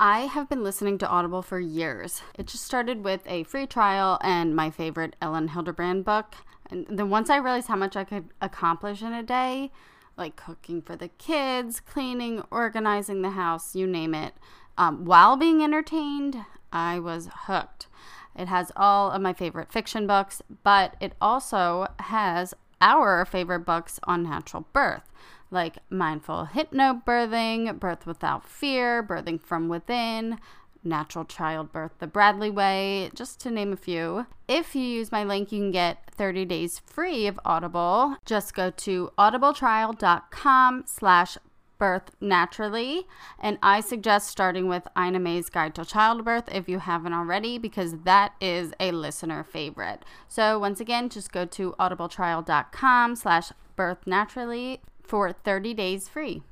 I have been listening to Audible for years. It just started with a free trial and my favorite Elin Hilderbrand book. And then once I realized how much I could accomplish in a day, like cooking for the kids, cleaning, organizing the house, you name it, um, while being entertained, I was hooked. It has all of my favorite fiction books, but it also has our favorite books on natural birth, like Mindful Hypnobirthing, Birth Without Fear, Birthing from Within, Natural Childbirth the Bradley Way, just to name a few. If you use my link, you can get 30 days free of Audible. Just go to audibletrial.com slash birth naturally. And I suggest starting with Ina May's Guide to Childbirth if you haven't already, because that is a listener favorite. So once again, just go to audibletrial.com slash birth naturally for 30 days free.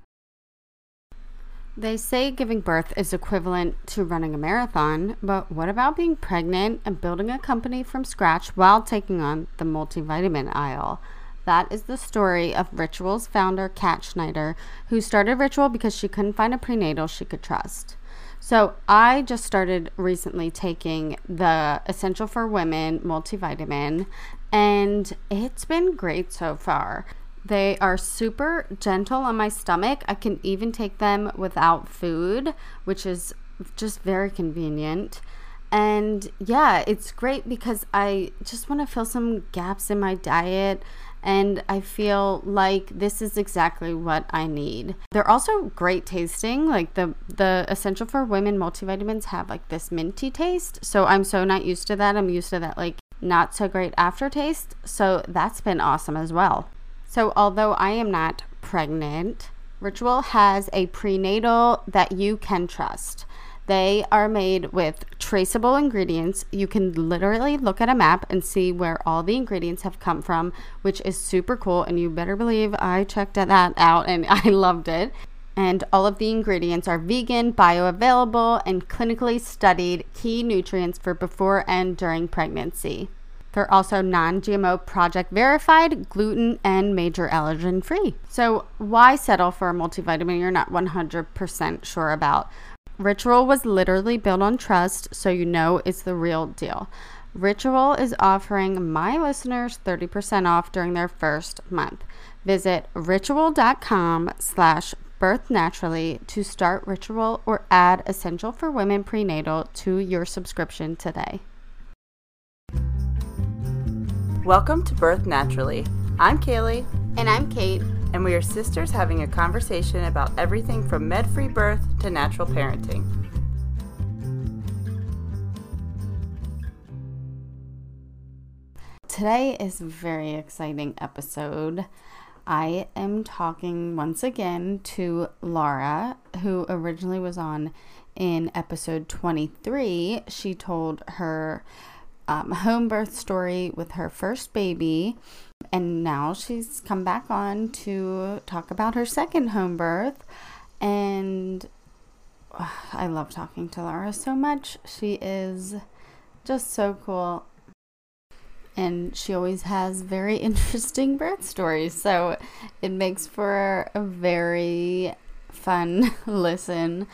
They say giving birth is equivalent to running a marathon, but what about being pregnant and building a company from scratch while taking on the multivitamin aisle? That is the story of Ritual's founder, Kat Schneider, who started Ritual because she couldn't find a prenatal she could trust. So I just started recently taking the Essential for Women multivitamin, and it's been great so far. They are super gentle on my stomach. I can even take them without food, which is just very convenient. And yeah, it's great because I just want to fill some gaps in my diet and I feel like this is exactly what I need. They're also great tasting. Like the the Essential for Women multivitamins have like this minty taste. So I'm so not used to that. I'm used to that like not so great aftertaste. So that's been awesome as well. So, although I am not pregnant, Ritual has a prenatal that you can trust. They are made with traceable ingredients. You can literally look at a map and see where all the ingredients have come from, which is super cool. And you better believe I checked that out and I loved it. And all of the ingredients are vegan, bioavailable, and clinically studied key nutrients for before and during pregnancy. They're also non GMO project verified, gluten, and major allergen free. So, why settle for a multivitamin you're not 100% sure about? Ritual was literally built on trust, so you know it's the real deal. Ritual is offering my listeners 30% off during their first month. Visit ritual.com slash birth naturally to start Ritual or add Essential for Women Prenatal to your subscription today. Welcome to Birth Naturally. I'm Kaylee. And I'm Cait. And we are sisters having a conversation about everything from med free birth to natural parenting. Today is a very exciting episode. I am talking once again to Laura, who originally was on in episode 23. She told her um, home birth story with her first baby. And now she's come back on to talk about her second home birth. And I love talking to Laura so much. She is just so cool. And she always has very interesting birth stories. So it makes for a very fun listen.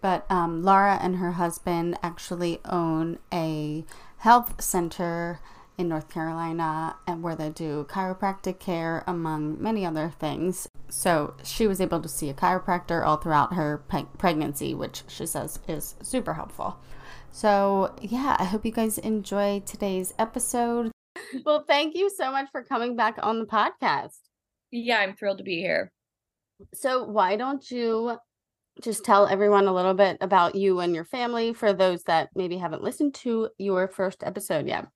But um, Laura and her husband actually own a health center in North Carolina and where they do chiropractic care among many other things. So she was able to see a chiropractor all throughout her pe- pregnancy, which she says is super helpful. So, yeah, I hope you guys enjoy today's episode. Well, thank you so much for coming back on the podcast. Yeah, I'm thrilled to be here. So, why don't you just tell everyone a little bit about you and your family for those that maybe haven't listened to your first episode yet.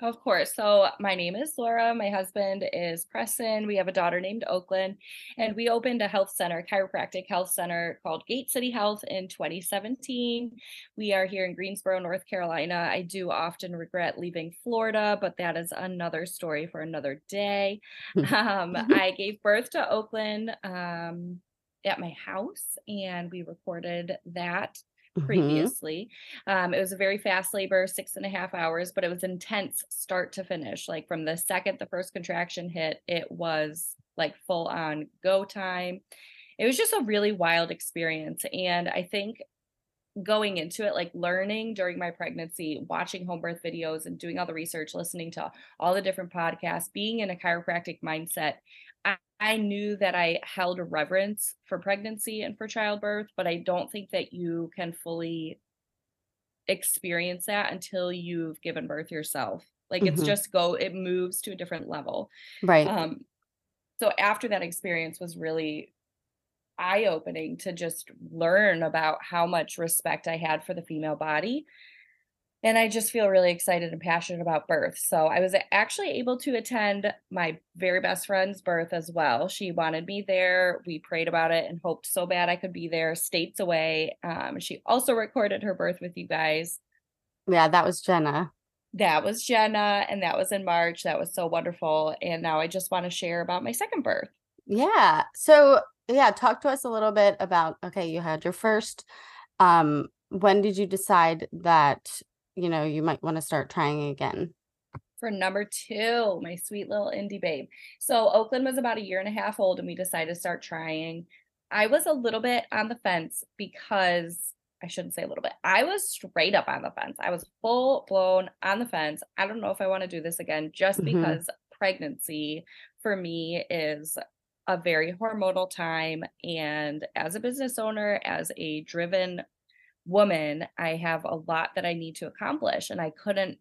Of course. So, my name is Laura. My husband is Preston. We have a daughter named Oakland, and we opened a health center, chiropractic health center called Gate City Health in 2017. We are here in Greensboro, North Carolina. I do often regret leaving Florida, but that is another story for another day. um, I gave birth to Oakland um, at my house and we recorded that mm-hmm. previously. Mm-hmm. Um, it was a very fast labor, six and a half hours, but it was intense start to finish. Like from the second the first contraction hit, it was like full on go time. It was just a really wild experience. And I think going into it, like learning during my pregnancy, watching home birth videos and doing all the research, listening to all the different podcasts, being in a chiropractic mindset, I, I knew that I held a reverence for pregnancy and for childbirth, but I don't think that you can fully experience that until you've given birth yourself. Like it's Mhm. just go, it moves to a different level. Right. Um, so after that experience was really eye opening to just learn about how much respect I had for the female body. And I just feel really excited and passionate about birth. So I was actually able to attend my very best friend's birth as well. She wanted me there. We prayed about it and hoped so bad I could be there, states away. Um, she also recorded her birth with you guys. yeah, that was Jenna. That was Jenna, and that was in March. That was so wonderful. And now I just want to share about my second birth. Yeah. So, yeah, talk to us a little bit about okay, you had your first. Um, when did you decide that, you know, you might want to start trying again? for number two, my sweet little indie babe. So Oakland was about a year and a half old, and we decided to start trying. I was a little bit on the fence because I shouldn't say a little bit. I was straight up on the fence. I was full blown on the fence. I don't know if I want to do this again just Mhm. because pregnancy for me is a very hormonal time. And as a business owner, as a driven woman, I have a lot that I need to accomplish. And I couldn't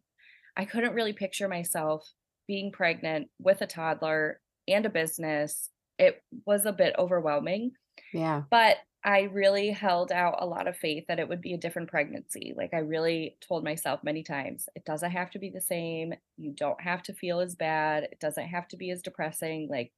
I couldn't really picture myself being pregnant with a toddler and a business. It was a bit overwhelming, Yeah. but I really held out a lot of faith that it would be a different pregnancy. Like I really told myself many times, it doesn't have to be the same. You don't have to feel as bad. It doesn't have to be as depressing. Like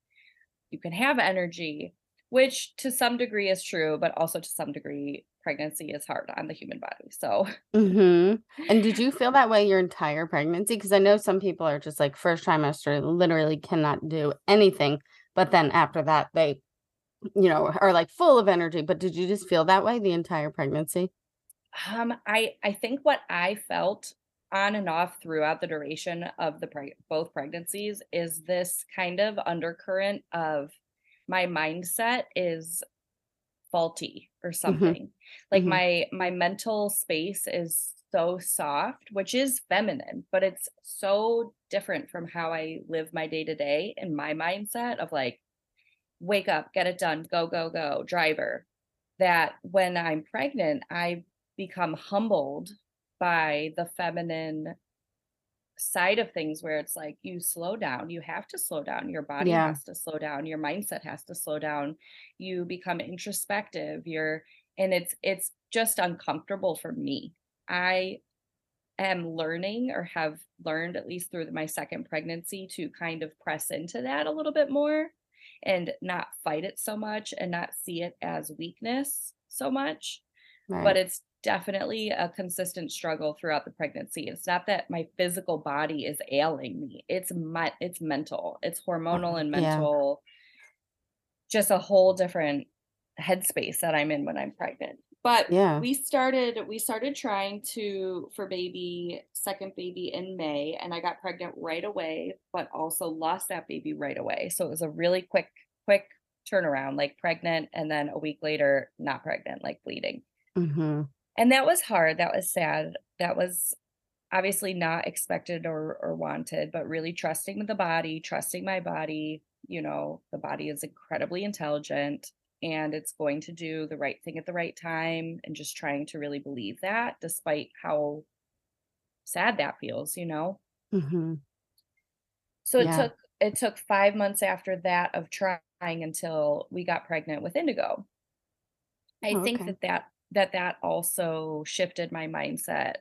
you can have energy, which to some degree is true, but also to some degree, pregnancy is hard on the human body. So hmm And did you feel that way your entire pregnancy? Because I know some people are just like first trimester literally cannot do anything, but then after that they, you know, are like full of energy. But did you just feel that way the entire pregnancy? Um, I I think what I felt on and off throughout the duration of the preg- both pregnancies is this kind of undercurrent of my mindset is faulty or something. Like Mhm. my my mental space is so soft, which is feminine, but it's so different from how I live my day to day and my mindset of like wake up, get it done, go go go, driver. That when I'm pregnant, I become humbled by the feminine side of things where it's like you slow down you have to slow down your body Yeah. has to slow down your mindset has to slow down you become introspective you're and it's it's just uncomfortable for me i am learning or have learned at least through my second pregnancy to kind of press into that a little bit more and not fight it so much and not see it as weakness so much Right. but it's definitely a consistent struggle throughout the pregnancy. It's not that my physical body is ailing me. It's my it's mental. It's hormonal and Yeah. mental. Just a whole different headspace that I'm in when I'm pregnant. But Yeah. we started we started trying to for baby second baby in May and I got pregnant right away, but also lost that baby right away. So it was a really quick quick turnaround, like pregnant and then a week later not pregnant, like bleeding hmm and that was hard that was sad that was obviously not expected or, or wanted but really trusting the body trusting my body you know the body is incredibly intelligent and it's going to do the right thing at the right time and just trying to really believe that despite how sad that feels you know hmm so it Yeah. took it took five months after that of trying until we got pregnant with indigo i Oh, think okay. that that that that also shifted my mindset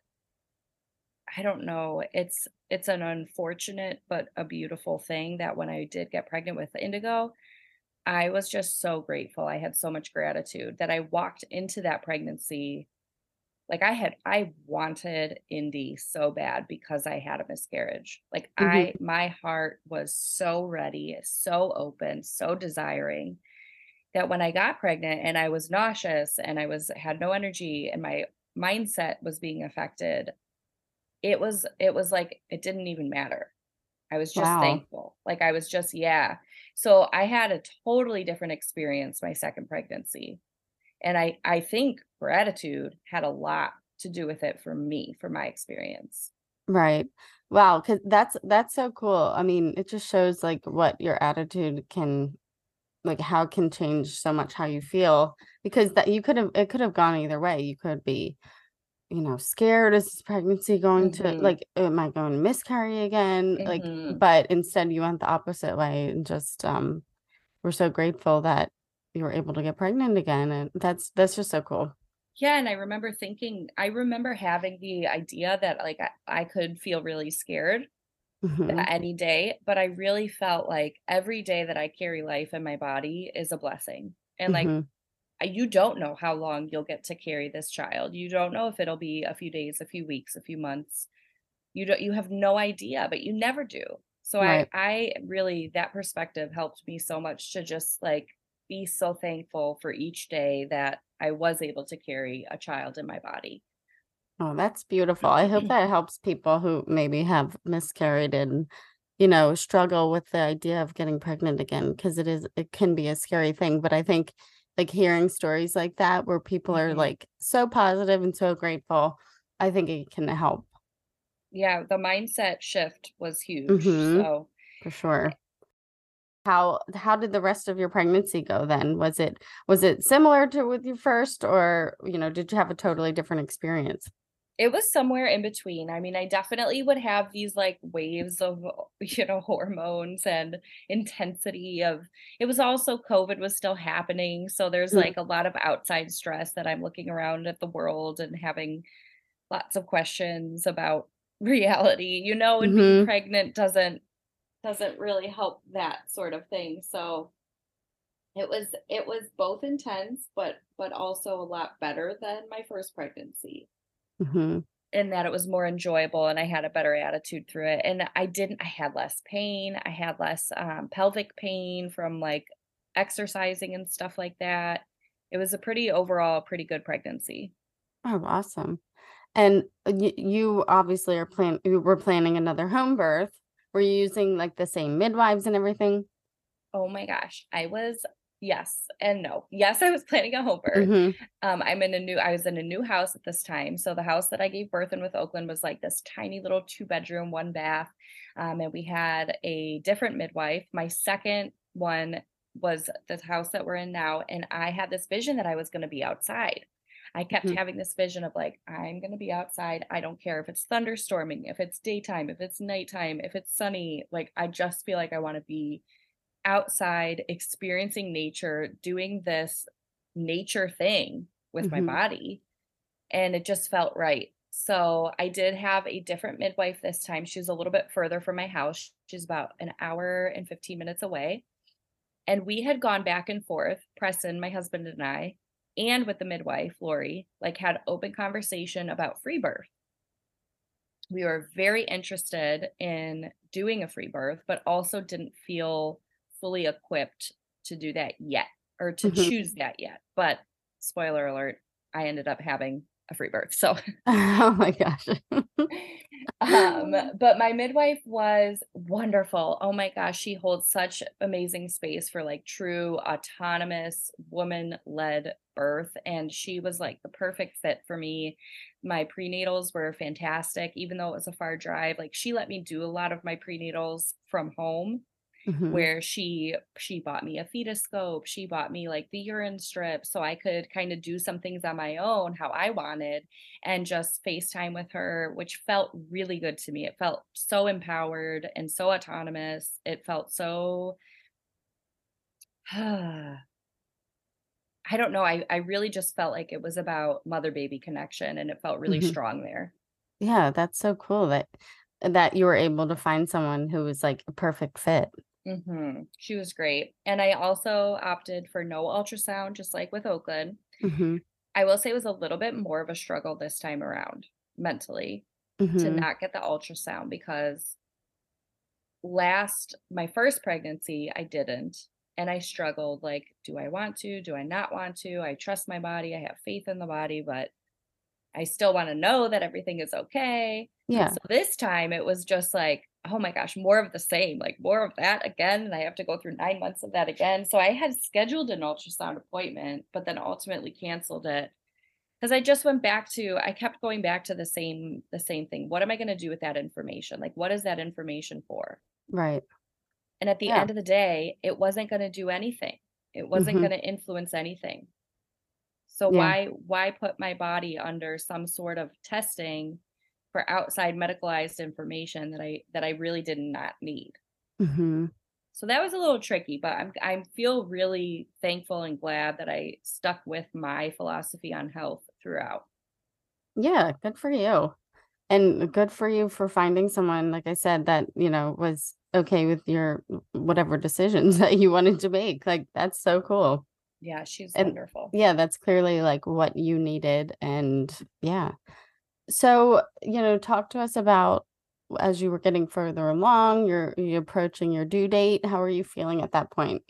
i don't know it's it's an unfortunate but a beautiful thing that when i did get pregnant with indigo i was just so grateful i had so much gratitude that i walked into that pregnancy like i had i wanted indy so bad because i had a miscarriage like Mhm. i my heart was so ready so open so desiring that when I got pregnant and I was nauseous and I was had no energy and my mindset was being affected, it was it was like it didn't even matter. I was just Wow. thankful. Like I was just yeah. So I had a totally different experience my second pregnancy. And I I think gratitude had a lot to do with it for me, for my experience. Right. Wow, cuz that's that's so cool. I mean, it just shows like what your attitude can like how can change so much how you feel because that you could have it could have gone either way. You could be, you know, scared, is this pregnancy going to Mhm. like am I going to miscarry again? Like Mhm. but instead you went the opposite way and just um we're so grateful that you were able to get pregnant again and that's that's just so cool. Yeah, and I remember thinking I remember having the idea that, like, I I could feel really scared Mhm. any day, but I really felt like every day that I carry life in my body is a blessing. And, like, Mhm. uh, you don't know how long you'll get to carry this child. You don't know if it'll be a few days, a few weeks, a few months. You don't you have no idea, but you never do. So I I really that perspective helped me so much to just, like, be so thankful for each day that I was able to carry a child in my body. Oh, that's beautiful. I hope that helps people who maybe have miscarried and, you know, struggle with the idea of getting pregnant again because it is it can be a scary thing. But I think like hearing stories like that where people are Mhm. like so positive and so grateful, I think it can help. Yeah, the mindset shift was huge. hmm So, for sure. How how did the rest of your pregnancy go then? Was it was it similar to with your first or, you know, did you have a totally different experience? It was somewhere in between. I mean, I definitely would have these like waves of, you know, hormones and intensity of it was also COVID was still happening. So there's like a lot of outside stress that I'm looking around at the world and having lots of questions about reality, you know, and being Mm-hmm. pregnant doesn't doesn't really help that sort of thing. So it was it was both intense, but but also a lot better than my first pregnancy hmm in that it was more enjoyable and I had a better attitude through it. And I didn't, I had less pain. I had less um, pelvic pain from like exercising and stuff like that. It was a pretty overall pretty good pregnancy. Oh, awesome. And you, you obviously are plan you were planning another home birth. Were you using like the same midwives and everything? Oh my gosh. I was yes and no. Yes, I was planning a home birth. hmm Um, I'm in a new I was in a new house at this time. So the house that I gave birth in with Oakland was like this tiny little two bedroom, one bath. Um, and we had a different midwife. My second one was the house that we're in now. And I had this vision that I was going to be outside. I kept hmm having this vision of like, I'm going to be outside. I don't care if it's thunderstorming, if it's daytime, if it's nighttime, if it's sunny. Like, I just feel like I want to be outside experiencing nature, doing this nature thing with my hmm body, and it just felt right. So I did have a different midwife this time. She was a little bit further from my house. She's about an hour and 15 minutes away. And we had gone back and forth, Preston, my husband and I, and with the midwife, Lori, like had open conversation about free birth. We were very interested in doing a free birth, but also didn't feel fully equipped to do that yet or to hmm choose that yet. But spoiler alert, I ended up having a free birth. So Oh my gosh. Um, but my midwife was wonderful. Oh my gosh, she holds such amazing space for like true autonomous woman-led birth and she was like the perfect fit for me. My prenatals were fantastic even though it was a far drive. Like she let me do a lot of my prenatals from home hmm where she she bought me a fetoscope, she bought me like the urine strip so I could kind of do some things on my own how I wanted and just FaceTime with her, which felt really good to me. It felt so empowered and so autonomous. It felt so I don't know. I, I really just felt like it was about mother baby connection and it felt really hmm strong there. Yeah, that's so cool that that you were able to find someone who was like a perfect fit. Hmm She was great. And I also opted for no ultrasound, just like with Oakland. hmm I will say it was a little bit more of a struggle this time around mentally to hmm not get the ultrasound because last my first pregnancy I didn't and I struggled like do I want to do I not want to I trust my body I have faith in the body but I still want to know that everything is okay Yeah. so this time it was just like oh my gosh, more of the same, like more of that again. And I have to go through nine months of that again. So I had scheduled an ultrasound appointment, but then ultimately canceled it because I just went back to I kept going back to the same the same thing. What am I going to do with that information? Like what is that information for? Right. And at the Yeah. end of the day, it wasn't going to do anything. It wasn't Mhm. going to influence anything. So Yeah. why why put my body under some sort of testing for outside medicalized information that I that I really did not need? hmm So that was a little tricky, but I'm I feel really thankful and glad that I stuck with my philosophy on health throughout. Yeah, good for you. And good for you for finding someone, like I said, that, you know, was okay with your whatever decisions that you wanted to make. Like, that's so cool. Yeah, she's And wonderful. yeah, that's clearly like what you needed. And yeah. So, you know, talk to us about as you were getting further along, you're you approaching your due date. How are you feeling at that point?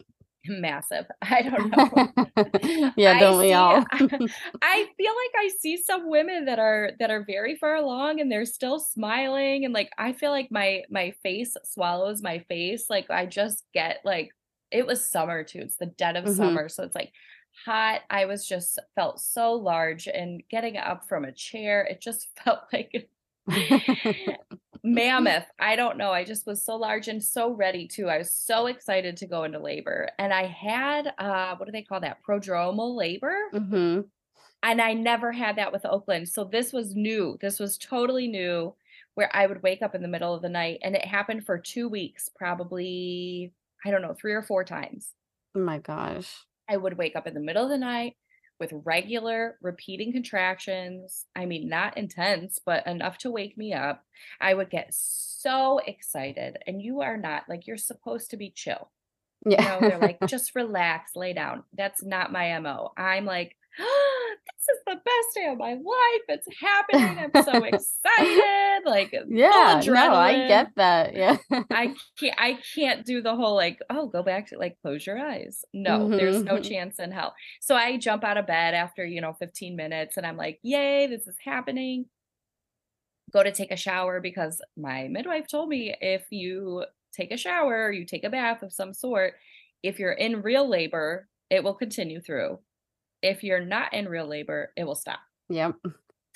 Massive. I don't know. Yeah, don't we see all? I feel like I see some women that are that are very far along and they're still smiling and like I feel like my my face swallows my face. Like I just get like it was summer too. It's the dead of Mhm. summer. So it's like hot. I was just felt so large and getting up from a chair, it just felt like mammoth. I don't know. I just was so large and so ready too. I was so excited to go into labor. And I had uh what do they call that? Prodromal labor. hmm And I never had that with Oakland. So this was new. This was totally new where I would wake up in the middle of the night and it happened for 2 weeks, probably I don't know, 3 or 4 times. Oh my gosh. I would wake up in the middle of the night with regular repeating contractions. I mean, not intense, but enough to wake me up. I would get so excited. And you are not like, you're supposed to be chill. You Yeah. know, they're like, just relax, lay down. That's not my MO. I'm like, this is the best day of my life. It's happening. I'm so excited. Like, Yeah, no, I get that. Yeah. I can't I can't do the whole like, oh, go back to like close your eyes. No, there's no Mhm. chance in hell. So I jump out of bed after, you know, 15 minutes and I'm like, yay, this is happening. Go to take a shower because my midwife told me if you take a shower, you take a bath of some sort, if you're in real labor, it will continue through. If you're not in real labor, it will stop. Yep.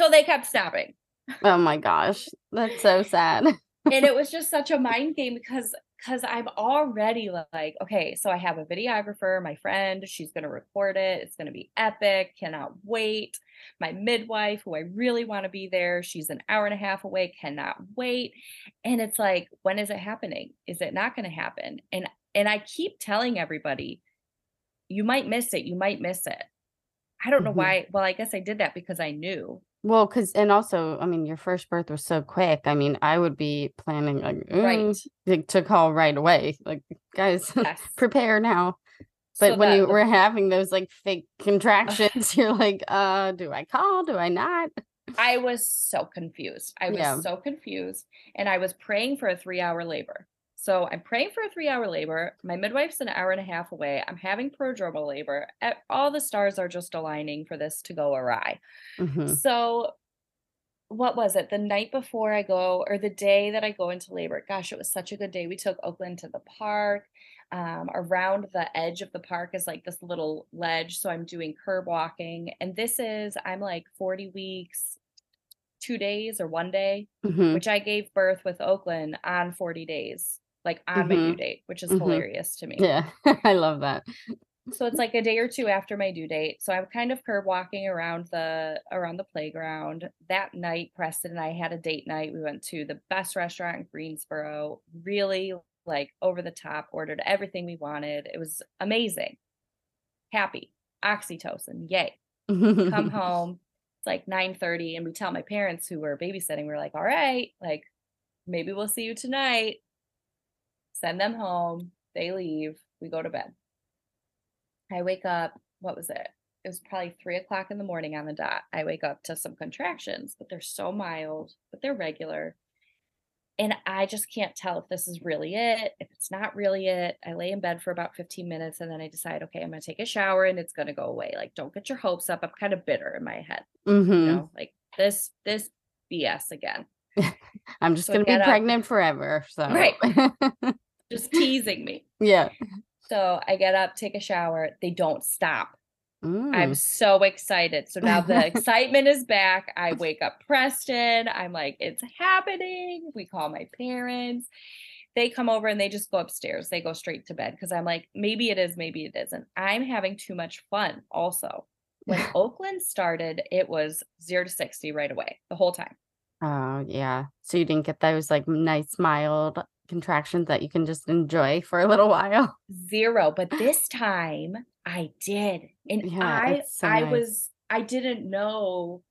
So they kept stopping. Oh my gosh. That's so sad. and it was just such a mind game because because I'm already like, okay, so I have a videographer, my friend, she's gonna record it. It's gonna be epic. Cannot wait. My midwife, who I really want to be there, she's an hour and a half away. Cannot wait. And it's like, when is it happening? Is it not gonna happen? And and I keep telling everybody, you might miss it. You might miss it. I don't know Mhm. why. Well, I guess I did that because I knew. Well, because and also, I mean, your first birth was so quick. I mean, I would be planning like Right. mm, to, call right away. Like, guys, Yes. prepare now. But So when the- you were having those like fake contractions, you're like, uh, do I call? Do I not? I was so confused. I was Yeah. so confused. And I was praying for a three hour labor. So I'm praying for a three hour labor. My midwife's an hour and a half away. I'm having prodromal labor. All the stars are just aligning for this to go awry. Mhm. So, what was it? The night before I go, or the day that I go into labor? Gosh, it was such a good day. We took Oakland to the park. Um, around the edge of the park is like this little ledge. So I'm doing curb walking. And this is, I'm like 40 weeks, two days or one day, Mhm. which I gave birth with Oakland on 40 days, like on my due date, which is Mhm. hilarious to me. Yeah, I love that. So it's like a day or two after my due date. So I'm kind of curb walking around the around the playground. That night, Preston and I had a date night. We went to the best restaurant in Greensboro. Really like over the top, ordered everything we wanted. It was amazing. Happy. Oxytocin. Yay. Come home. It's like 9:30 and we tell my parents who were babysitting, we're like, "All right, like maybe we'll see you tonight." Send them home. They leave. We go to bed. I wake up. What was it? It was probably three o'clock in the morning on the dot. I wake up to some contractions, but they're so mild, but they're regular. And I just can't tell if this is really it, if it's not really it. I lay in bed for about 15 minutes and then I decide, okay, I'm going to take a shower and it's going to go away. Like, don't get your hopes up. I'm kind of bitter in my head, Mhm. you know, like this, this BS again. I'm just So gonna be get up. pregnant forever. So Right. just teasing me. yeah. So I get up, take a shower. They don't stop. I'm Mm. so excited. So now the excitement is back. I wake up Preston. I'm like, it's happening. We call my parents. They come over and they just go upstairs. They go straight to bed because I'm like, maybe it is, maybe it isn't. I'm having too much fun also. When Oakland started, it was zero to 60 right away, the whole time. Oh yeah. So you didn't get those like nice mild contractions that you can just enjoy for a little while. Zero. But this time I did. And Yeah, I so I nice. was I didn't know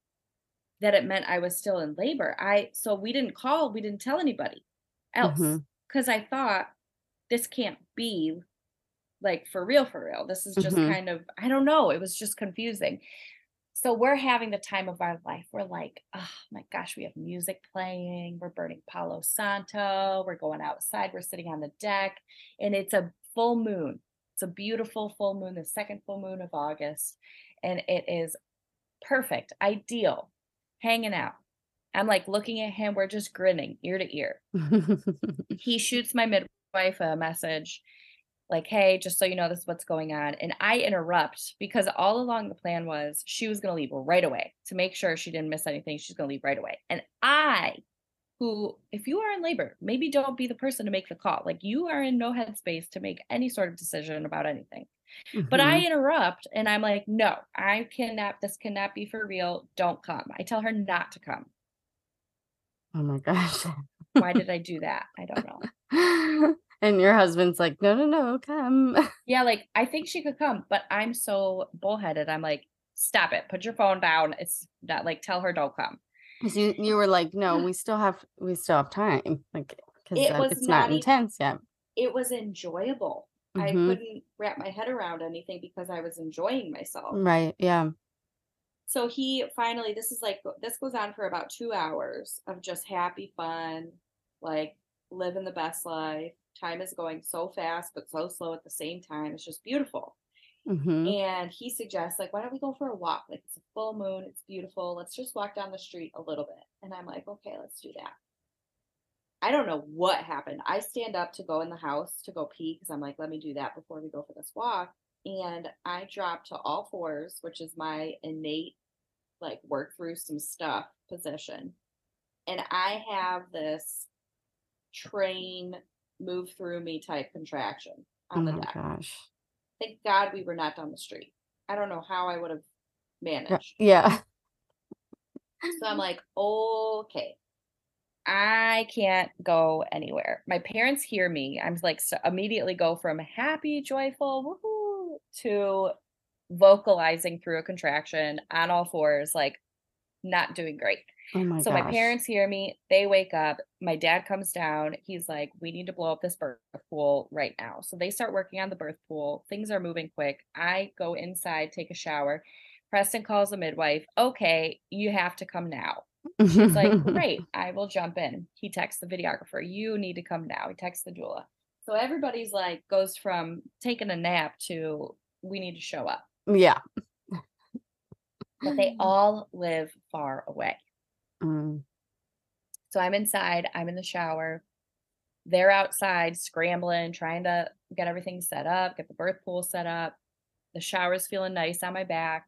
that it meant I was still in labor. I so we didn't call, we didn't tell anybody else because I thought this can't be like for real, for real. This is just Mhm. kind of I don't know. It was just confusing. So we're having the time of our life. We're like, oh my gosh, we have music playing. We're burning Palo Santo. We're going outside. We're sitting on the deck, and it's a full moon. It's a beautiful full moon, the second full moon of August, and it is perfect, ideal, hanging out. I'm like looking at him. We're just grinning ear to ear. He shoots my midwife a message like, hey, just so you know, this is what's going on. And I interrupt because all along the plan was she was going to leave right away to make sure she didn't miss anything. She's going to leave right away. And I, who, if you are in labor, maybe don't be the person to make the call. Like you are in no headspace to make any sort of decision about anything. But I Mhm. interrupt and I'm like, no, I cannot, this cannot be for real. Don't come. I tell her not to come. Oh my gosh. Why did I do that? I don't know. And your husband's like, no, no, no, come. Yeah, like I think she could come, but I'm so bullheaded. I'm like, stop it, put your phone down. It's not like tell her don't come. 'Cause you, you were like, no, we still have, we still have time. Like, because It was it's not not even- intense yet. It was enjoyable. I Mhm. couldn't wrap my head around anything because I was enjoying myself. Right. Yeah. So he finally, this is like, this goes on for about two hours of just happy fun, like living the best life. Time is going so fast, but so slow at the same time. It's just beautiful. hmm And he suggests, like, why don't we go for a walk? Like, it's a full moon, it's beautiful. Let's just walk down the street a little bit. And I'm like, okay, let's do that. I don't know what happened. I stand up to go in the house to go pee because I'm like, let me do that before we go for this walk. And I drop to all fours, which is my innate, like, work through some stuff position. And I have this train move through me type contraction Oh on the oh my deck gosh. thank God we were not down the street. I don't know how I would have managed. Yeah. So I'm like, okay, I can't go anywhere. My parents hear me. I'm like, so immediately go from happy, joyful, woohoo, to vocalizing through a contraction on all fours, like not doing great. Oh my so gosh. my parents hear me. They wake up. My dad comes down. He's like, "We need to blow up this birth pool right now." So they start working on the birth pool. Things are moving quick. I go inside, take a shower. Preston calls the midwife. Okay, you have to come now. She's like, "Great, I will jump in." He texts the videographer. You need to come now. He texts the doula. So everybody's like, goes from taking a nap to we need to show up. yeah. But they all live far away. Mm. So I'm inside, I'm in the shower. They're outside scrambling, trying to get everything set up, get the birth pool set up. The shower's feeling nice on my back.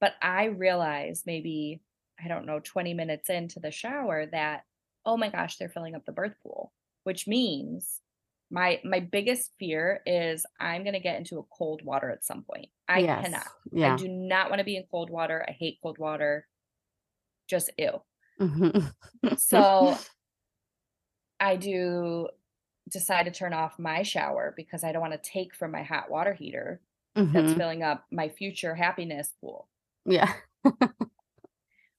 But I realize maybe, I don't know, 20 minutes into the shower that, oh my gosh, they're filling up the birth pool, which means my my biggest fear is I'm gonna get into a cold water at some point. I yes. cannot. Yeah. I do not want to be in cold water. I hate cold water. Just ew. Mhm. So I do decide to turn off my shower because I don't want to take from my hot water heater that's Mhm. filling up my future happiness pool. Yeah.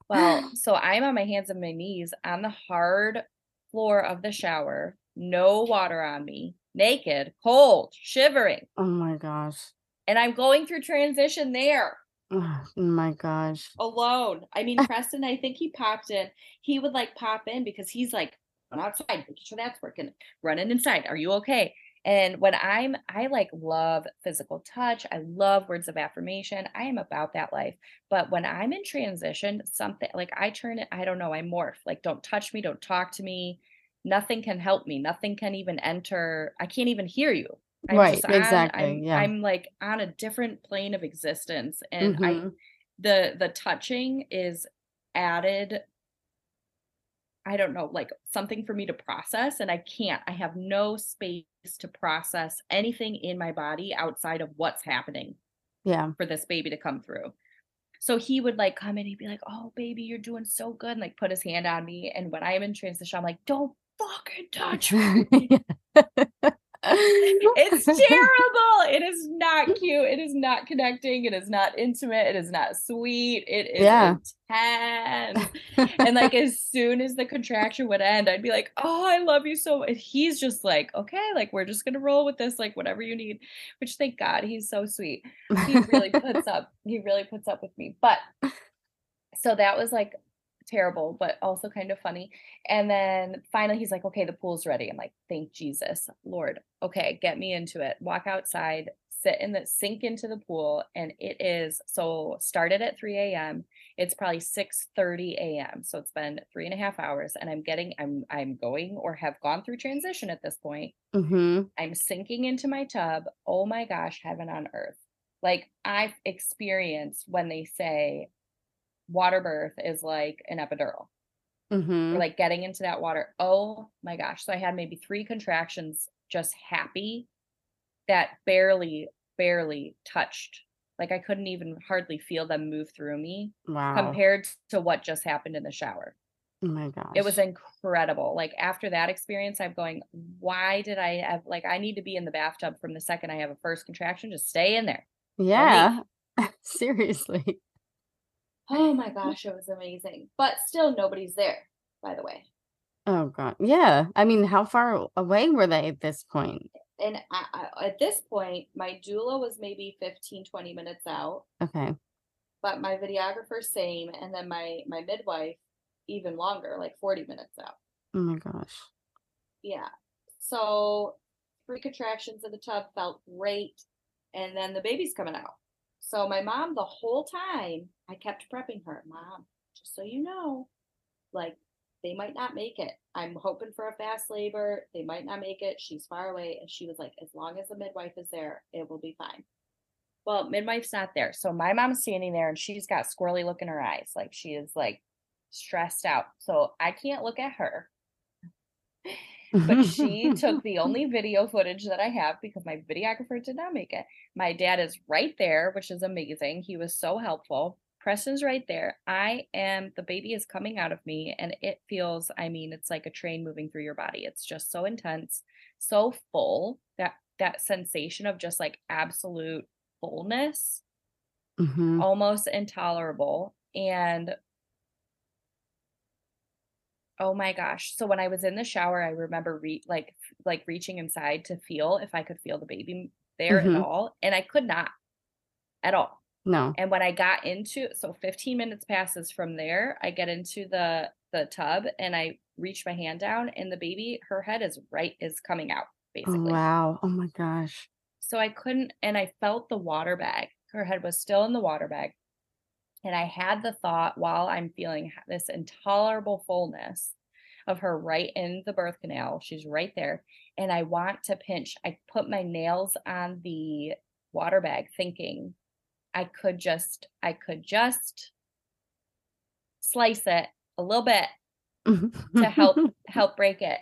Well, so I'm on my hands and my knees on the hard floor of the shower, no water on me, naked, cold, shivering. Oh my gosh. And I'm going through transition there Oh my gosh. alone. I mean, Preston, I think he popped in. He would like pop in because he's like, run outside, making sure that's working, running inside. Are you okay? And when I'm, I like love physical touch. I love words of affirmation. I am about that life. But when I'm in transition, something like I turn it, I don't know, I morph. Like, don't touch me, don't talk to me. Nothing can help me. Nothing can even enter. I can't even hear you. I'm Right, on, exactly. I'm, Yeah. I'm like on a different plane of existence. And I, Mhm. the, the touching is added I don't know, like something for me to process, and I can't. I have no space to process anything in my body outside of what's happening Yeah. for this baby to come through. So he would like come in, he'd be like, "Oh, baby, you're doing so good," and like put his hand on me. And when I am in transition, I'm like, "Don't fucking touch me." It's terrible. It is not cute. It is not connecting. It is not intimate. It is not sweet. It is Yeah. intense. And like as soon as the contraction would end, I'd be like, "Oh, I love you so." And he's just like, "Okay, like we're just gonna roll with this, like whatever you need." Which thank God, he's so sweet. He really puts up. He really puts up with me. But so that was like terrible, but also kind of funny. And then finally he's like, okay, the pool's ready. I'm like, thank Jesus, Lord. Okay, get me into it. Walk outside, sit in the sink into the pool. And it is so started at 3 a.m. It's probably 6 30 a.m. So it's been three and a half hours. And I'm getting, I'm I'm going or have gone through transition at this point. hmm I'm sinking into my tub. Oh my gosh, heaven on earth. Like I've experienced when they say water birth is like an epidural hmm or like getting into that water. Oh my gosh. So I had maybe three contractions just happy that barely, barely touched. Like I couldn't even hardly feel them move through me Wow. compared to what just happened in the shower. oh my gosh. It was incredible. Like after that experience, I'm going, why did I have like I need to be in the bathtub from the second I have a first contraction? Just stay in there. yeah. Seriously. Oh my gosh, it was amazing. But still nobody's there, by the way. Oh god. Yeah. I mean, how far away were they at this point? And I, I, at this point, my doula was maybe 15, 20 minutes out, Okay. but my videographer same, and then my my midwife even longer, like 40 minutes out. Oh my gosh. Yeah. So three contractions in the tub felt great. And then the baby's coming out. So my mom, the whole time, I kept prepping her, Mom, just so you know, like they might not make it. I'm hoping for a fast labor. They might not make it. She's far away. And she was like, as long as the midwife is there, it will be fine. Well, midwife's not there. So my mom's standing there and she's got squirrely look in her eyes. Like she is like stressed out. So I can't look at her but she took the only video footage that I have because my videographer did not make it. My dad is right there, which is amazing. He was so helpful. Preston's right there. I am, the baby is coming out of me, and it feels, I mean, it's like a train moving through your body. It's just so intense, so full that that sensation of just like absolute fullness, Mhm. almost intolerable. And Oh my gosh. So when I was in the shower, I remember re- like like reaching inside to feel if I could feel the baby there Mhm. at all, and I could not at all. No. And when I got into so 15 minutes passes from there, I get into the the tub and I reach my hand down and the baby, her head is right is coming out Oh basically. wow. Oh my gosh. So I couldn't and I felt the water bag. Her head was still in the water bag. And I had the thought while I'm feeling this intolerable fullness of her right in the birth canal. She's right there. And I want to pinch. I put my nails on the water bag thinking I could just, I could just slice it a little bit to help help break it.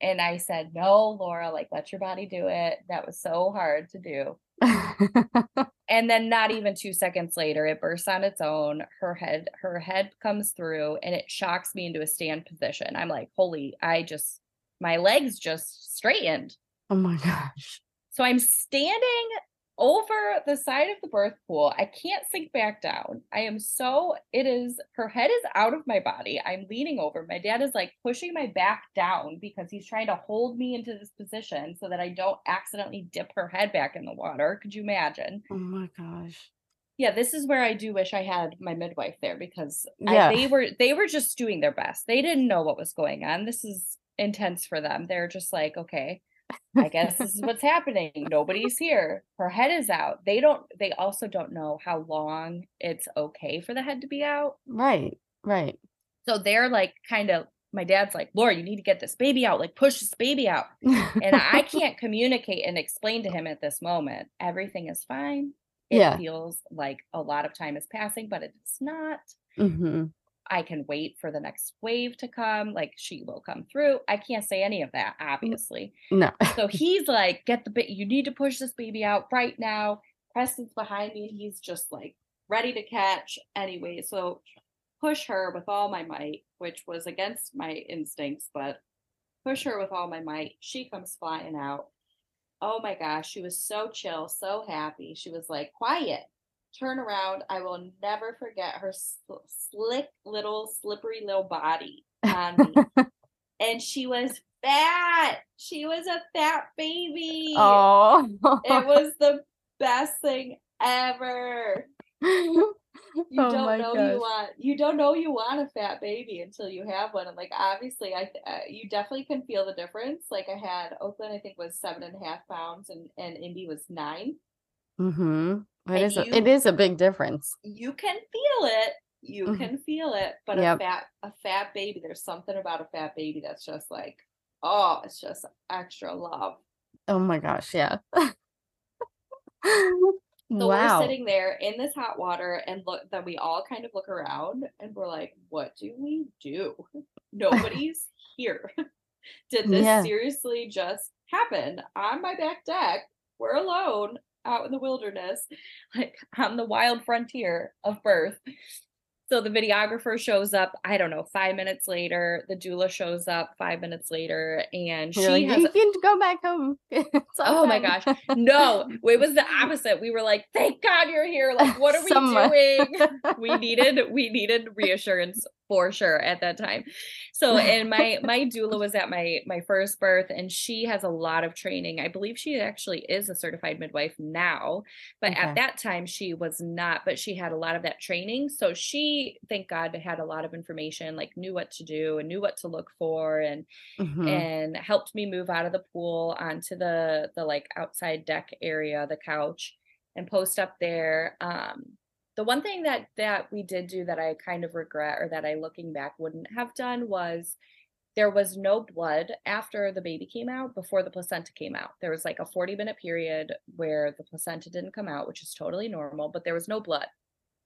And I said, no, Laura, like let your body do it. That was so hard to do. And then not even two seconds later, it bursts on its own. Her head, her head comes through and it shocks me into a stand position. I'm like, holy, I just my legs just straightened. oh my gosh. So I'm standing over the side of the birth pool. I can't sink back down. I am so, it is, her head is out of my body. I'm leaning over. My dad is like pushing my back down because he's trying to hold me into this position so that I don't accidentally dip her head back in the water. Could you imagine? Oh my gosh. Yeah, this is where I do wish I had my midwife there because I- they were they were just doing their best. They didn't know what was going on. This is intense for them. They're just like, okay. I guess this is what's happening. Nobody's here. Her head is out. They don't, they also don't know how long it's okay for the head to be out. Right. Right. So they're like, kind of, my dad's like, Laura, you need to get this baby out, like push this baby out. And I can't communicate and explain to him at this moment, everything is fine. It Yeah. feels like a lot of time is passing, but it's not. hmm I can wait for the next wave to come. Like she will come through. I can't say any of that, obviously. No. So he's like, get the bit, you need to push this baby out right now. Preston's behind me he's just like ready to catch anyway. So push her with all my might, which was against my instincts, but push her with all my might. She comes flying out. Oh my gosh, she was so chill, so happy. She was like, quiet, turn around. I will never forget her sl- slick little, slippery little body on me. and she was fat. She was a fat baby. oh. It was the best thing ever. You Oh don't know gosh. you want you don't know you want a fat baby until you have one. And like obviously, I uh, you definitely can feel the difference. Like I had Oakland, I think was seven and a half pounds, and and Indy was nine. hmm It is. A, you- it is a big difference. You can feel it. You Mhm. can feel it. But Yep. a fat a fat baby, there's something about a fat baby that's just like, oh, it's just extra love. Oh my gosh. Yeah. So wow. we're sitting there in this hot water and look then we all kind of look around and we're like, what do we do? Nobody's here. Did this Yeah. seriously just happen on my back deck? We're alone out in the wilderness, like on the wild frontier of birth. So the videographer shows up, I don't know, five minutes later. The doula shows up five minutes later, and she like, has you can go back home. Oh my gosh. no, it was the opposite. We were like, thank God you're here. Like, what are we Someone- doing? we needed we needed reassurance for sure at that time. So and my my doula was at my my first birth and she has a lot of training. I believe she actually is a certified midwife now, but Okay. at that time she was not, but she had a lot of that training. So she thank God had a lot of information, like knew what to do and knew what to look for and Mhm. and helped me move out of the pool onto the the like outside deck area the couch and post up there um the one thing that that we did do that i kind of regret or that i looking back wouldn't have done was there was no blood after the baby came out before the placenta came out there was like a 40 minute period where the placenta didn't come out which is totally normal but there was no blood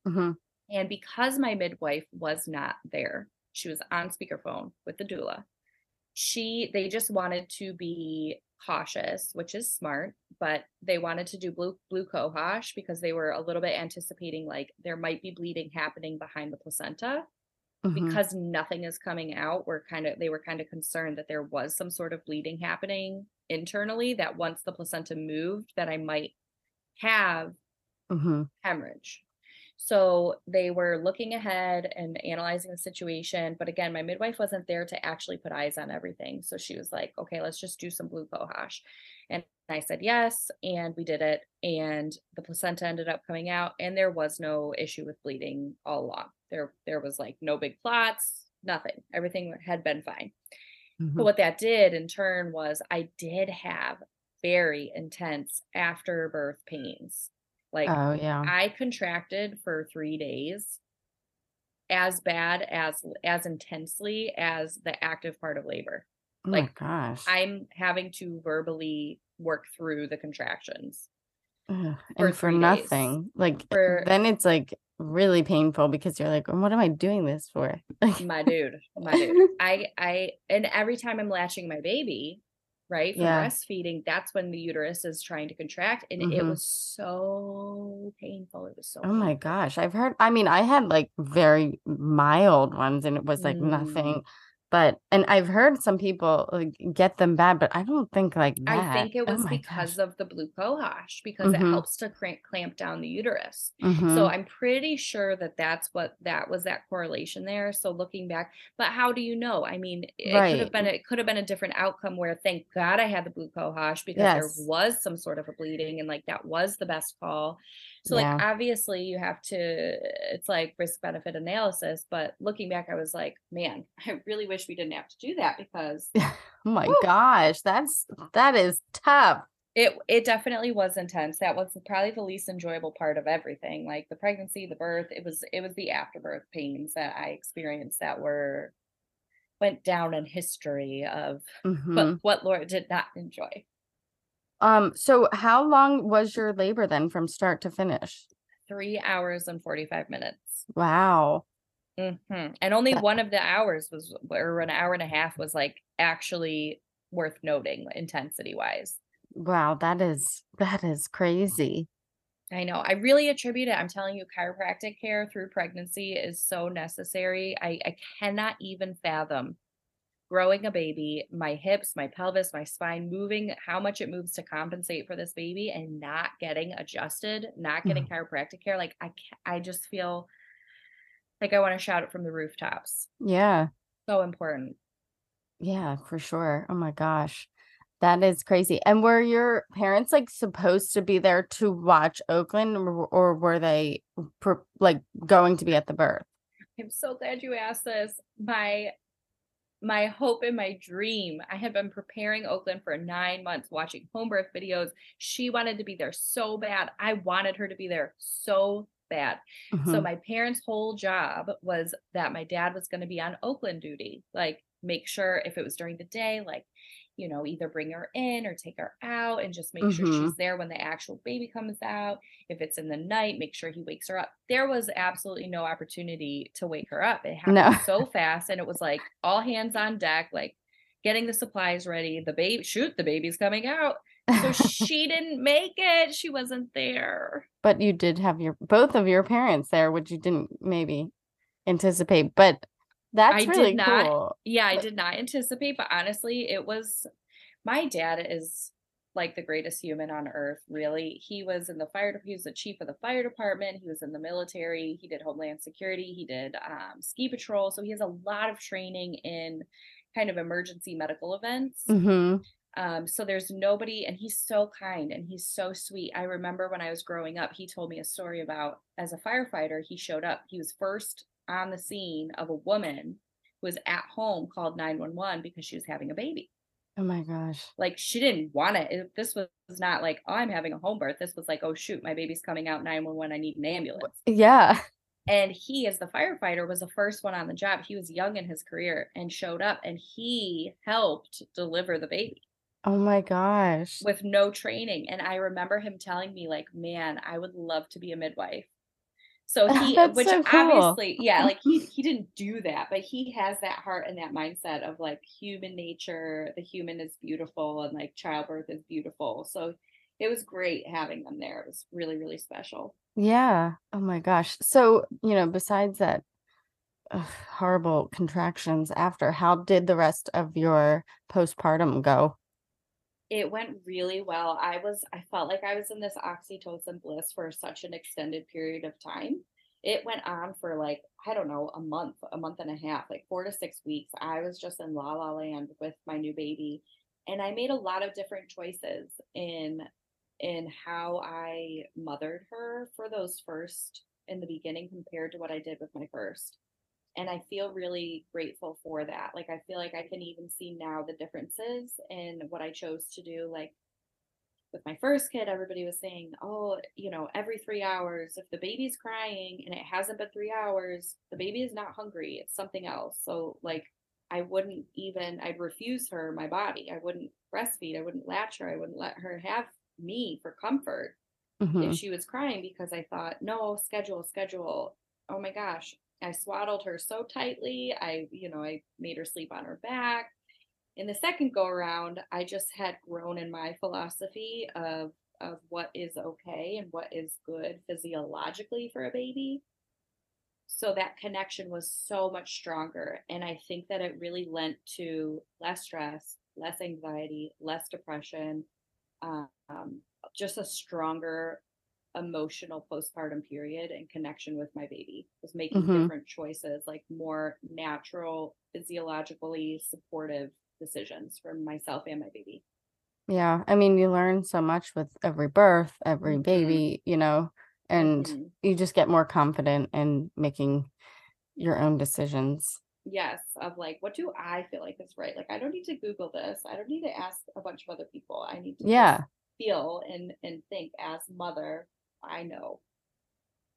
Mhm. and because my midwife was not there, she was on speakerphone with the doula. She they just wanted to be cautious, which is smart, but they wanted to do blue blue cohosh because they were a little bit anticipating like there might be bleeding happening behind the placenta Mhm. because nothing is coming out. We're kind of they were kind of concerned that there was some sort of bleeding happening internally that once the placenta moved that I might have Mhm. hemorrhage. So they were looking ahead and analyzing the situation. But again, my midwife wasn't there to actually put eyes on everything. So she was like, okay, let's just do some blue cohosh. And I said yes. And we did it. And the placenta ended up coming out. And there was no issue with bleeding all along. There, there was like no big clots, nothing. Everything had been fine. But Mhm. what that did in turn was I did have very intense afterbirth pains. Like Oh yeah. I contracted for three days as bad as as intensely as the active part of labor. Oh like, gosh. I'm having to verbally work through the contractions. Ugh, for and for three days. nothing. Like For- then it's like really painful because you're like, what am I doing this for? Like, My dude, my dude. I I and every time I'm latching my baby, right, for Yeah. breastfeeding, that's when the uterus is trying to contract. And it Mhm. was so painful. It was so oh my gosh. I've heard, I mean, I had like very mild ones and it was like Mm. nothing. But and I've heard some people like get them bad, but I don't think like that. I think it Oh was my because gosh. of the blue cohosh because it Mhm. helps to cramp, clamp down the uterus. So Mhm. I'm pretty sure that that's what that was that correlation there. So looking back, but how do you know? I mean, it could have been it could have been a different outcome where thank God I had the blue cohosh because Yes. there was some sort of a bleeding and like that was the best call. So like obviously you have to it's like risk benefit analysis, but looking back I was like, man, I really wish we didn't have to do that because Oh my gosh, that's that is tough. it it definitely was intense. That was probably the least enjoyable part of everything. Like the pregnancy, the birth, it was it was the afterbirth pains that I experienced that were went down in history of Mhm. but what Laura did not enjoy. Um, so how long was your labor then from start to finish? Three hours and 45 minutes. Wow. hmm And only one of the hours was, or an hour and a half was like actually worth noting intensity wise. Wow, that is that is crazy. I know. I really attribute it. I'm telling you, chiropractic care through pregnancy is so necessary. I, I cannot even fathom growing a baby, my hips, my pelvis, my spine moving, how much it moves to compensate for this baby and not getting adjusted, not getting mm-hmm. chiropractic care. Like I I just feel like I want to shout it from the rooftops. Yeah. So important. Yeah, for sure. Oh my gosh. That is crazy. And were your parents like supposed to be there to watch Oakland or, or were they pro- like going to be at the birth? I'm so glad you asked this. My my hope and my dream. I had been preparing Oakland for nine months, watching home birth videos. She wanted to be there so bad. I wanted her to be there so bad. So Mhm. my parents' whole job was that my dad was going to be on Oakland duty. Like make sure if it was during the day, like you know, either bring her in or take her out and just make sure Mhm. she's there when the actual baby comes out. If it's in the night, make sure he wakes her up. There was absolutely no opportunity to wake her up. It happened No. so fast and it was like all hands on deck, like getting the supplies ready. The baby shoot, the baby's coming out. So she didn't make it. She wasn't there. but you did have your both of your parents there, which you didn't maybe anticipate. But that's I really did not cool. Yeah, I did not anticipate, but honestly, it was my dad is like the greatest human on earth, really. He was in the fire, he was the chief of the fire department, he was in the military, he did homeland security, he did um, ski patrol. So he has a lot of training in kind of emergency medical events. hmm Um, so there's nobody, and he's so kind and he's so sweet. I remember when I was growing up, he told me a story about as a firefighter, he showed up. He was first on the scene of a woman who was at home called 911 because she was having a baby. Oh my gosh. Like she didn't want it. this was not like, oh, I'm having a home birth. This was like, oh, shoot, my baby's coming out 911. I need an ambulance. Yeah. And he, as the firefighter, was the first one on the job. He was young in his career and showed up and he helped deliver the baby Oh my gosh. with no training. And I remember him telling me, like, man, I would love to be a midwife. So he, That's which so cool. obviously, yeah, like he he didn't do that, but he has that heart and that mindset of like human nature. The human is beautiful, and like childbirth is beautiful. So it was great having them there. It was really really special. Yeah. Oh my gosh. So, you know, besides that ugh, horrible contractions after, how did the rest of your postpartum go? It went really well. I was I felt like I was in this oxytocin bliss for such an extended period of time. It went on for like, I don't know, a month, a month and a half, like 4 to 6 weeks. I was just in la la land with my new baby and I made a lot of different choices in in how I mothered her for those first in the beginning compared to what I did with my first and I feel really grateful for that. Like I feel like I can even see now the differences in what I chose to do. Like with my first kid, everybody was saying, "Oh, you know, every 3 hours if the baby's crying and it hasn't been 3 hours, the baby is not hungry, it's something else." So like I wouldn't even I'd refuse her my body. I wouldn't breastfeed, I wouldn't latch her, I wouldn't let her have me for comfort Mhm. if she was crying because I thought, no, schedule, schedule. Oh my gosh. I swaddled her so tightly. I, you know, I made her sleep on her back. In the second go around, I just had grown in my philosophy of of what is okay and what is good physiologically for a baby. So that connection was so much stronger. And I think that it really lent to less stress, less anxiety, less depression, um, just a stronger emotional postpartum period and connection with my baby was making Mhm. different choices like more natural physiologically supportive decisions for myself and my baby Yeah. I mean, you learn so much with every birth, every Mhm. baby, you know, and Mhm. you just get more confident in making your own decisions. Yes, of like, what do I feel like is right? Like, I don't need to Google this. I don't need to ask a bunch of other people. I need to Yeah. feel and and think as mother. I know.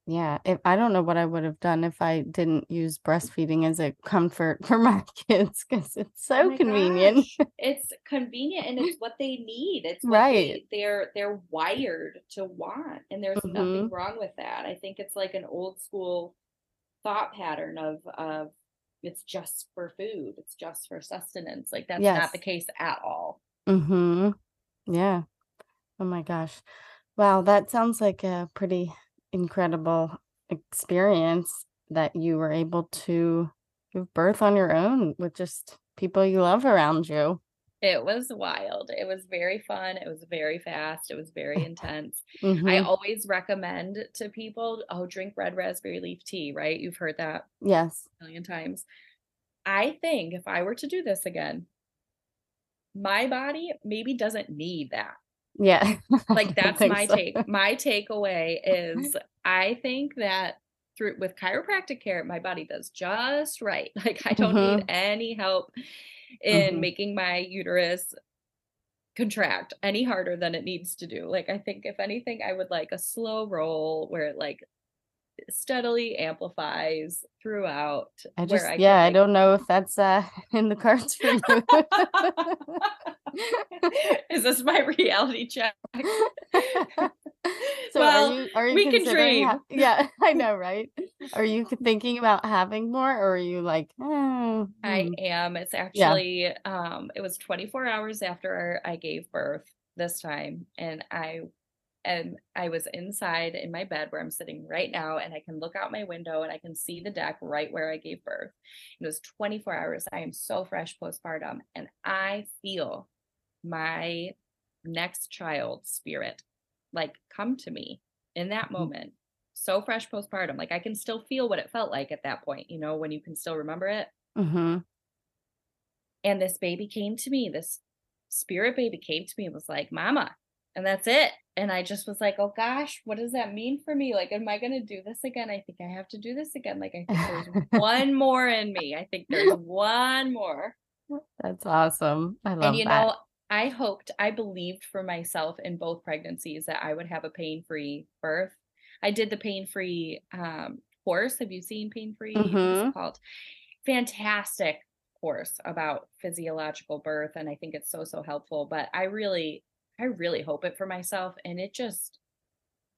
Yeah, if I don't know what I would have done if I didn't use breastfeeding as a comfort for my kids because it's Oh so my convenient. gosh, It's convenient and it's what they need. It's what Right. they, they're they're wired to want, and there's nothing Mm-hmm. wrong with that. I think it's like an old school thought pattern of of it's just for food, it's just for sustenance. Like that's Yes. not the case at all. Mm-hmm. Yeah. Oh my gosh. Wow, that sounds like a pretty incredible experience that you were able to give birth on your own with just people you love around you. It was wild. It was very fun. It was very fast. It was very intense. I Mm-hmm. always recommend to people, oh, drink red raspberry leaf tea, right? You've heard that Yes. a million times. I think if I were to do this again, my body maybe doesn't need that. Yeah. Like that's my so. take. My takeaway is I think that through with chiropractic care, my body does just right. Like I don't Mhm. need any help in Mhm. making my uterus contract any harder than it needs to do. Like I think if anything, I would like a slow roll where it like steadily amplifies throughout. I where just I yeah, I don't know if that's uh in the cards for you. is this my reality check? So well, are you are you we can considering ha- dream. yeah, I know, right? Are you thinking about having more or are you like, oh, I hmm. am. It's yeah. actually um it was 24 hours after I gave birth this time and I and I was inside in my bed where I'm sitting right now and I can look out my window and I can see the deck right where I gave birth. It was 24 hours. I am so fresh postpartum and I feel my next child spirit like come to me in that Mhm. moment. So fresh postpartum. Like I can still feel what it felt like at that point, you know, when you can still remember it. Mhm. And this baby came to me, this spirit baby came to me and was like, Mama. And that's it. And I just was like, oh gosh, what does that mean for me? Like, am I going to do this again? I think I have to do this again. Like, I think there's one more in me. I think there's one more. That's awesome. I love that. And you that. know, I hoped, I believed for myself in both pregnancies that I would have a pain free birth. I did the pain free um, course. Have you seen pain free? What is Mhm. it called? Fantastic course about physiological birth. And I think it's so, so helpful. But I really, I really hope it for myself. And it just,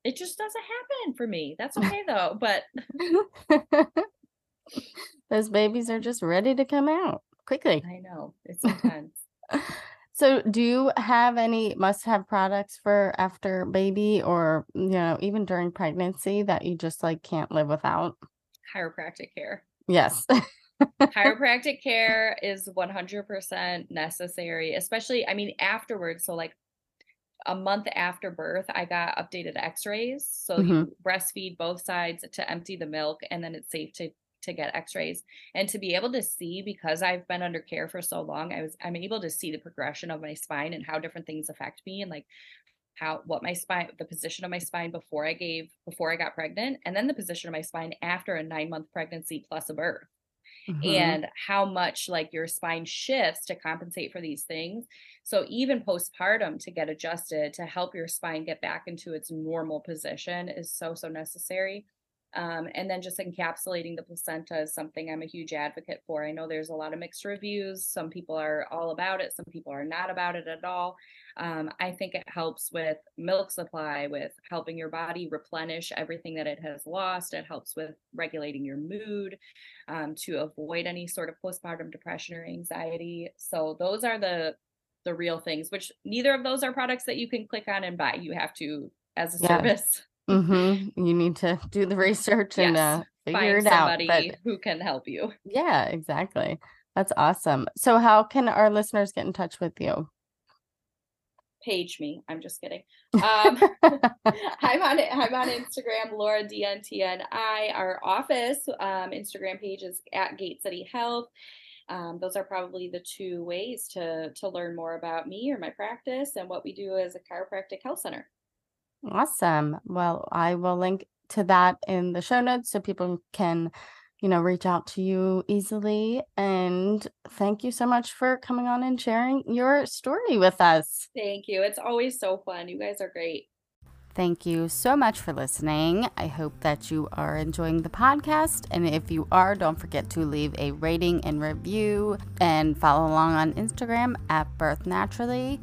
it just doesn't happen for me. That's okay though. But Those babies are just ready to come out quickly. I know it's intense. So, do you have any must-have products for after baby or, you know, even during pregnancy that you just like can't live without? Chiropractic care. Yes. chiropractic care is 100% necessary especially i mean afterwards so like a month after birth i got updated x-rays. So Mhm. you breastfeed both sides to empty the milk and then it's safe to to get x-rays. And to be able to see because i've been under care for so long i was i'm able to see the progression of my spine and how different things affect me and like how what my spine the position of my spine before i gave before i got pregnant and then the position of my spine after a nine month pregnancy plus a birth Mhm. and how much like your spine shifts to compensate for these things. So even postpartum to get adjusted to help your spine get back into its normal position is so so necessary. Um, and then just encapsulating the placenta is something I'm a huge advocate for. I know there's a lot of mixed reviews. Some people are all about it, some people are not about it at all. Um, I think it helps with milk supply, with helping your body replenish everything that it has lost. It helps with regulating your mood um, to avoid any sort of postpartum depression or anxiety. So those are the the real things. Which neither of those are products that you can click on and buy. You have to, as a Yeah. service, Mhm. You need to do the research and yes, uh, figure find it out. somebody But who can help you. yeah, exactly. That's awesome. So, how can our listeners get in touch with you? Page me. I'm just kidding. Um, I'm on I'm on Instagram, Laura DNTNI. Our office um, Instagram page is at Gate City Health. Um, those are probably the two ways to to learn more about me or my practice and what we do as a chiropractic health center. Awesome. Well, I will link to that in the show notes so people can, you know, reach out to you easily. And thank you so much for coming on and sharing your story with us. Thank you. It's always so fun. You guys are great. Thank you so much for listening. I hope that you are enjoying the podcast. And if you are, don't forget to leave a rating and review and follow along on Instagram at Birth Naturally.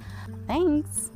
Thanks.